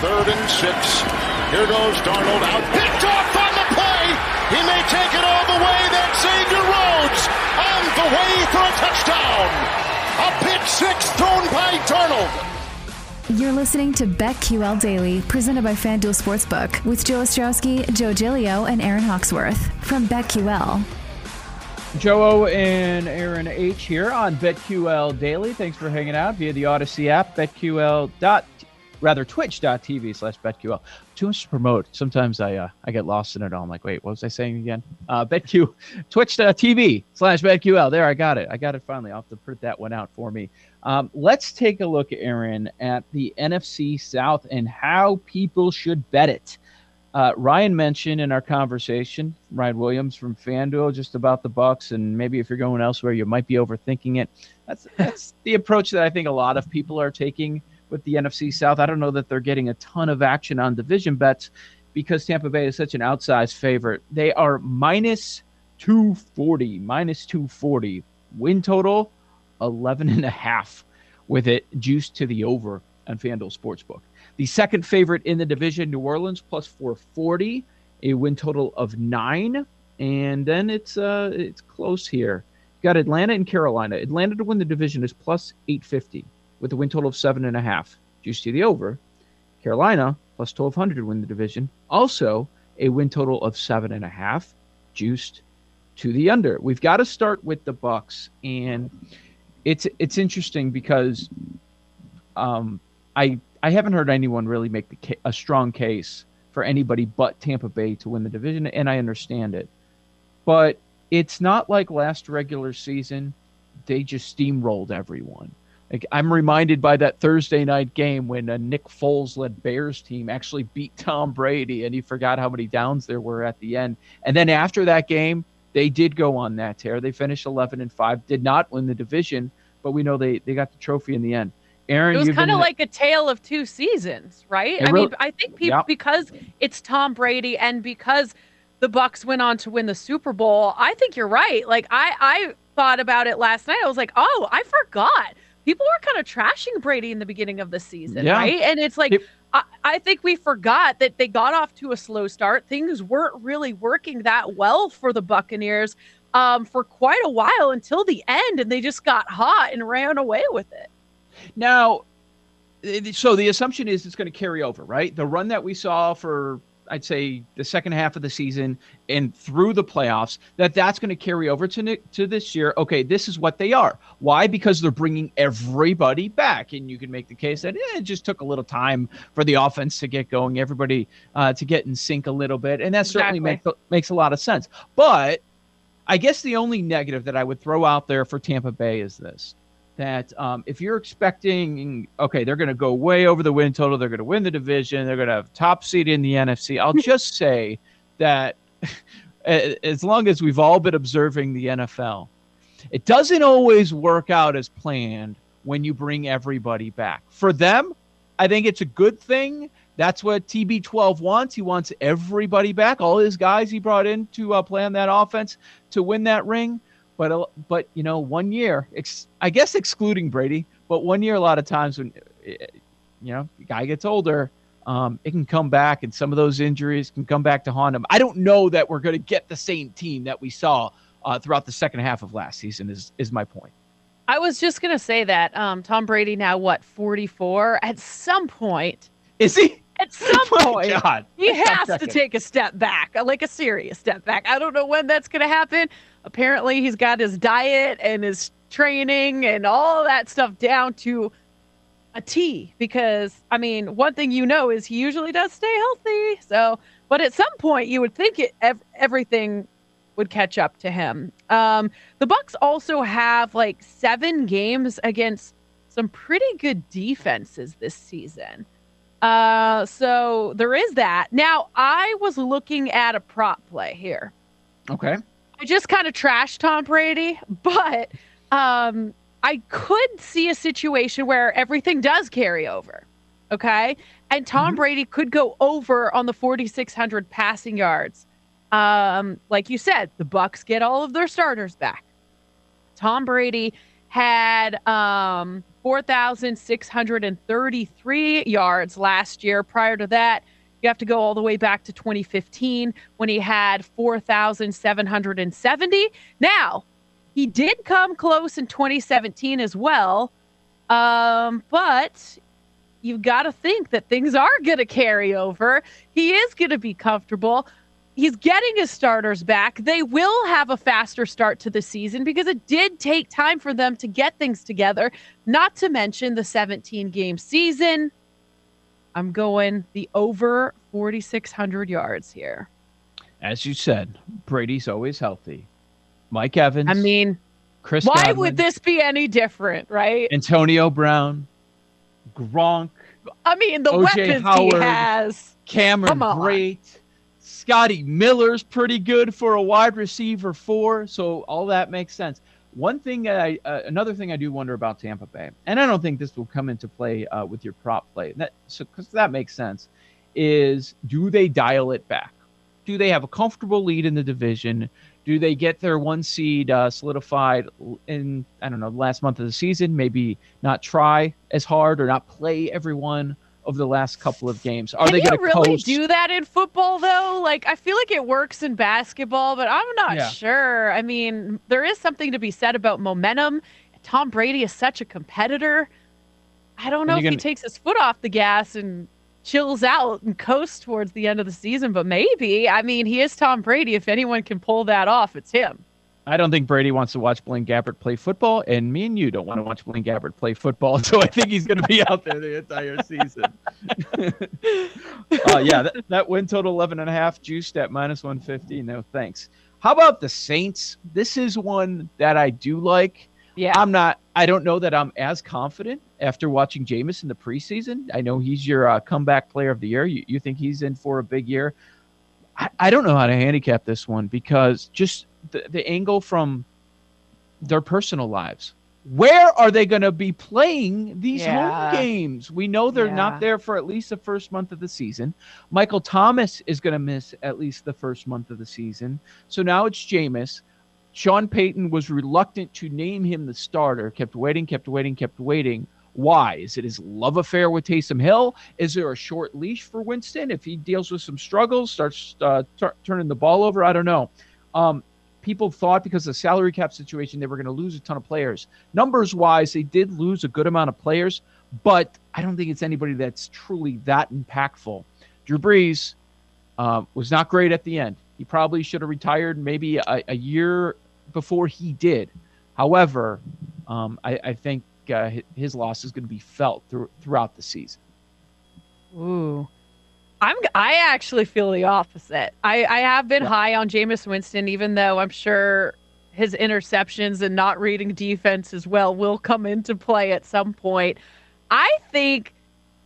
Third and six. Here goes Darnold out. Picked off on the play. He may take it all the way. Then Xavier Rhodes on the way for a touchdown. A pick six thrown by Darnold. You're listening to BetQL Daily, presented by FanDuel Sportsbook, with Joe Ostrowski, Joe Gilio, and Erin Hawksworth from BetQL. Joe O and Erin H here on BetQL Daily. Thanks for hanging out via the Odyssey app, BetQL dot rather twitch.tv slash betql too much to promote. Sometimes i uh, i get lost in it all. I'm like wait what was i saying again? Uh betq twitch.tv slash betql. There i got it. I got it finally. I'll have to print that one out for me. Um, let's take a look Erin at the nfc south and how people should bet it. Uh, Ryan mentioned in our conversation, Ryan Williams from FanDuel, just about the Bucks, and maybe if you're going elsewhere, you might be overthinking it. That's that's the approach that I think a lot of people are taking with the NFC South. I don't know that they're getting a ton of action on division bets because Tampa Bay is such an outsized favorite. They are minus 240, minus 240. Win total 11 and a half with it juiced to the over on FanDuel Sportsbook. The second favorite in the division, New Orleans, plus 440, a win total of nine. And then it's uh it's close here. got Atlanta and Carolina. Atlanta to win the division is plus 850 with a win total of seven and a half. Juice to the over. Carolina plus 1200 to win the division. Also a win total of seven and a half. Juiced to the under. We've got to start with the Bucks, and it's it's interesting because um, I I haven't heard anyone really make the, a strong case for anybody but Tampa Bay to win the division, and I understand it, but it's not like last regular season they just steamrolled everyone. I'm reminded by that Thursday night game when a Nick Foles led Bears team actually beat Tom Brady, and he forgot how many downs there were at the end. And then after that game, they did go on that tear. They finished 11 and five, did not win the division, but we know they they got the trophy in the end. Erin, it was kind of like a tale of two seasons, right? I mean, I think people yeah. because it's Tom Brady and because the Bucks went on to win the Super Bowl. I think you're right. Like I I thought about it last night. I was like, oh, I forgot people were kind of trashing Brady in the beginning of the season, yeah. right? And it's like, it, I, I, think we forgot that they got off to a slow start. Things weren't really working that well for the Buccaneers um, for quite a while until the end, and they just got hot and ran away with it. Now, so the assumption is it's going to carry over, right? The run that we saw for I'd say the second half of the season and through the playoffs that that's going to carry over to to this year. Okay, this is what they are. Why? Because they're bringing everybody back, and you can make the case that eh, it just took a little time for the offense to get going, everybody uh, to get in sync a little bit, and that certainly makes makes a lot of sense. But I guess the only negative that I would throw out there for Tampa Bay is this that um, if you're expecting, okay, they're going to go way over the win total, they're going to win the division, they're going to have top seed in the NFC. I'll just say that as long as we've all been observing the NFL, it doesn't always work out as planned when you bring everybody back. For them, I think it's a good thing. That's what TB12 wants. He wants everybody back, all his guys he brought in to uh, play on that offense to win that ring. But uh, but you know, one year, ex- I guess excluding Brady, but one year, a lot of times when eh, you know the guy gets older, um, it can come back, and some of those injuries can come back to haunt him. I don't know that we're going to get the same team that we saw uh, throughout the second half of last season. Is is my point. I was just going to say that um, Tom Brady now what 44 at some point. Is he? At some point, God. he has to take a step back, like a serious step back. I don't know when that's going to happen, apparently he's got his diet and his training and all that stuff down to a T because I mean, one thing you know is he usually does stay healthy. So, but at some point you would think it ev- everything would catch up to him. Um, the Bucks also have like seven games against some pretty good defenses this season. Uh, so there is that. Now, I was looking at a prop play here. Okay. I just kind of trashed Tom Brady, but um, I could see a situation where everything does carry over. Okay. And Tom mm-hmm. Brady could go over on the 4,600 passing yards. Um, like you said, the Bucks get all of their starters back. Tom Brady had um, 4,633 yards last year. Prior to that, you have to go all the way back to 2015 when he had 4,770. Now, he did come close in 2017 as well, um, but you've got to think that things are going to carry over. He is going to be comfortable. He's getting his starters back. They will have a faster start to the season because it did take time for them to get things together, not to mention the 17 game season. I'm going the over 4,600 yards here. As you said, Brady's always healthy. Mike Evans. I mean, Chris. Why Godwin, would this be any different, right? Antonio Brown, Gronk. I mean, the OJ weapons Howard, he has. Cameron Brate. Scotty Miller's pretty good for a wide receiver four, so all that makes sense. One thing that I, uh, another thing I do wonder about Tampa Bay, and I don't think this will come into play uh, with your prop play, that so because that makes sense, is do they dial it back? Do they have a comfortable lead in the division? Do they get their one seed uh, solidified in I don't know the last month of the season? Maybe not try as hard or not play everyone of the last couple of games. Are Can they going to really coast? do that in football though? Like I feel like it works in basketball, but I'm not Yeah. sure. I mean, there is something to be said about momentum. Tom Brady is such a competitor. I don't know if you're he takes his foot off the gas and chills out and coasts towards the end of the season, but maybe. I mean, he is Tom Brady. If anyone can pull that off, it's him. I don't think Brady wants to watch Blaine Gabbert play football, and me and you don't want to watch Blaine Gabbert play football. So I think he's going to be out there the entire season. uh, yeah, that, that win total 11 and a half, juiced at minus 150. No thanks. How about the Saints? This is one that I do like. Yeah. I'm not. I don't know that I'm as confident after watching Jameis in the preseason. I know he's your uh, comeback player of the year. You, you think he's in for a big year? I, I don't know how to handicap this one because just the, the angle from their personal lives. Where are they going to be playing these Yeah. home games? We know they're Yeah. not there for at least the first month of the season. Michael Thomas is going to miss at least the first month of the season. So now it's Jameis. Sean Payton was reluctant to name him the starter, kept waiting, kept waiting, kept waiting. Why? Is it his love affair with Taysom Hill? Is there a short leash for Winston if he deals with some struggles, starts uh, tur- turning the ball over? I don't know. Um, people thought because of the salary cap situation they were going to lose a ton of players. Numbers wise, they did lose a good amount of players, but I don't think it's anybody that's truly that impactful. Drew Brees uh, was not great at the end. He probably should have retired maybe a, a year before he did. However, um, I, I think uh, his loss is going to be felt through, throughout the season. Ooh. I'm I actually feel the opposite. I, I have been Yeah. high on Jameis Winston, even though I'm sure his interceptions and not reading defense as well will come into play at some point. I think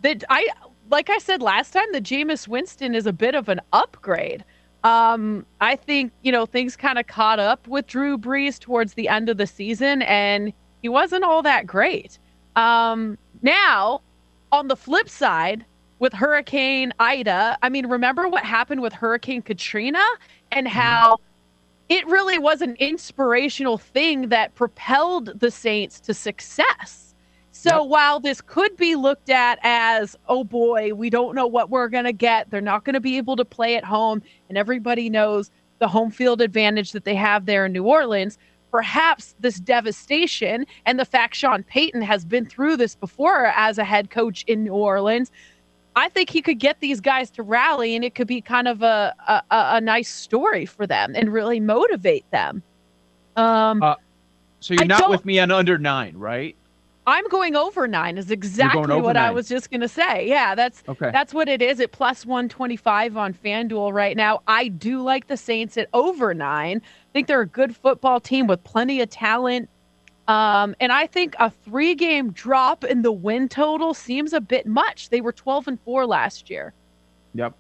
that I like I said last time that Jameis Winston is a bit of an upgrade. Um, I think, you know, things kind of caught up with Drew Brees towards the end of the season and he wasn't all that great. Um, now, on the flip side, with Hurricane Ida, I mean, remember what happened with Hurricane Katrina and mm-hmm. how it really was an inspirational thing that propelled the Saints to success. So Yep. while this could be looked at as, oh boy, we don't know what we're going to get, they're not going to be able to play at home, and everybody knows the home field advantage that they have there in New Orleans, perhaps this devastation and the fact Sean Payton has been through this before as a head coach in New Orleans I think he could get these guys to rally, and it could be kind of a a, a nice story for them and really motivate them. Um, Uh, So you're I not with me on under nine, right? I'm going over nine. Is exactly what I was just gonna say. Yeah, that's Okay. that's what it is at plus 125 on FanDuel right now. I do like the Saints at over nine. I think they're a good football team with plenty of talent. Um, and I think a three game drop in the win total seems a bit much. They were 12 and 4 last year. Yep.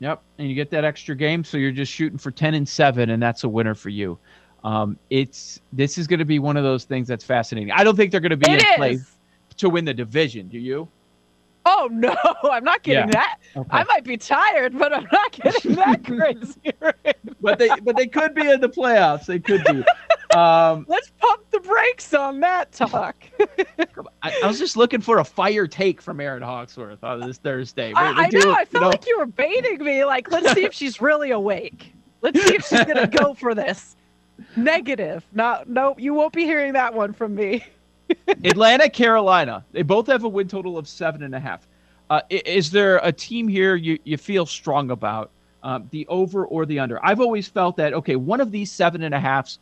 Yep. And you get that extra game, so you're just shooting for ten and seven, and that's a winner for you. Um, it's this is going to be one of those things that's fascinating. I don't think they're going to be It in play is. to win the division. Do you? Oh no, I'm not getting yeah. that. Okay. I might be tired, but I'm not getting that crazy. but they but they could be in the playoffs. They could be. Um, Let's brakes on that talk. I, I, was just looking for a fire take from Erin Hawksworth on this Thursday. I, I know. I felt know, like you were baiting me. Like, let's see if she's really awake. Let's see if she's gonna go for this. Negative. Not. No. You won't be hearing that one from me. Atlanta, Carolina. They both have a win total of seven and a half. Uh, is there a team here you, you feel strong about? Um, the over or the under? I've always felt that okay, one of these seven and a halfs,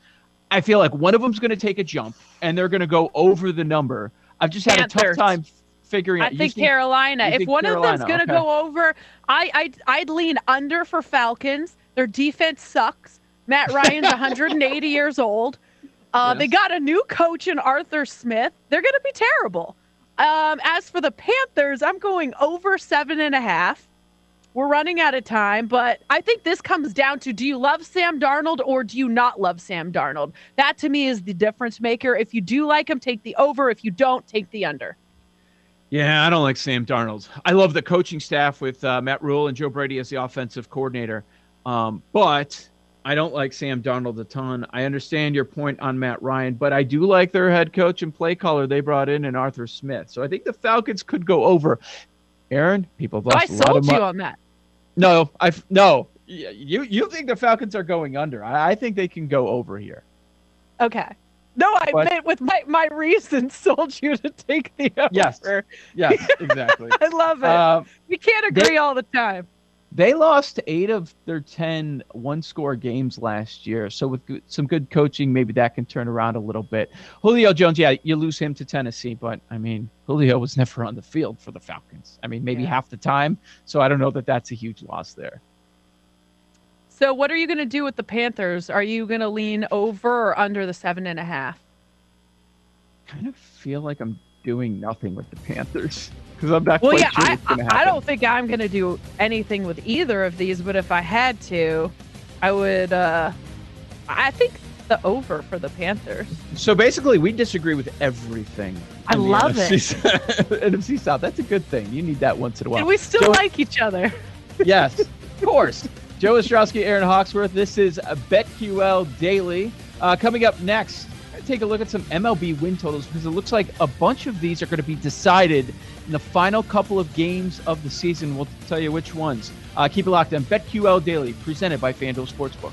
I feel like one of them's going to take a jump and they're going to go over the number. I've just had Panthers. a tough time figuring out. I think, think Carolina. If think one Carolina, of them's going to okay. go over, I I'd, I'd lean under for Falcons. Their defense sucks. Matt Ryan's 180 years old. Uh, yes. They got a new coach in Arthur Smith. They're going to be terrible. Um, as for the Panthers, I'm going over seven and a half. We're running out of time, but I think this comes down to do you love Sam Darnold or do you not love Sam Darnold? That to me is the difference maker. If you do like him, take the over. If you don't, take the under. Yeah, I don't like Sam Darnold. I love the coaching staff with uh, Matt Rhule and Joe Brady as the offensive coordinator. Um, but I don't like Sam Darnold a ton. I understand your point on Matt Ryan, but I do like their head coach and play caller they brought in and Arthur Smith. So I think the Falcons could go over. Erin, people have lost I a lot of money. you on that. No, I no. You you think the Falcons are going under? I, I think they can go over here. Okay. No, I but, meant with my my reasons sold you to take the over. Yes. Yes, exactly. I love it. Um, we can't agree they, all the time. They lost eight of their 10 one score games last year. So, with some good coaching, maybe that can turn around a little bit. Julio Jones, yeah, you lose him to Tennessee, but I mean, Julio was never on the field for the Falcons. I mean, maybe yeah. half the time. So, I don't know that that's a huge loss there. So, what are you going to do with the Panthers? Are you going to lean over or under the seven and a half? kind of feel like I'm doing nothing with the Panthers because I'm not well, yeah, sure I, I don't think I'm going to do anything with either of these, but if I had to, I would. uh I think the over for the Panthers. So basically, we disagree with everything. I love NFC, it. NFC South. That's a good thing. You need that once in a while. And we still Joe, like each other. yes, of course. Joe Ostrowski, Erin Hawksworth. This is BetQL Daily. Uh, coming up next, take a look at some MLB win totals because it looks like a bunch of these are going to be decided in the final couple of games of the season. We'll tell you which ones. Uh, keep it locked on BetQL Daily, presented by FanDuel Sportsbook.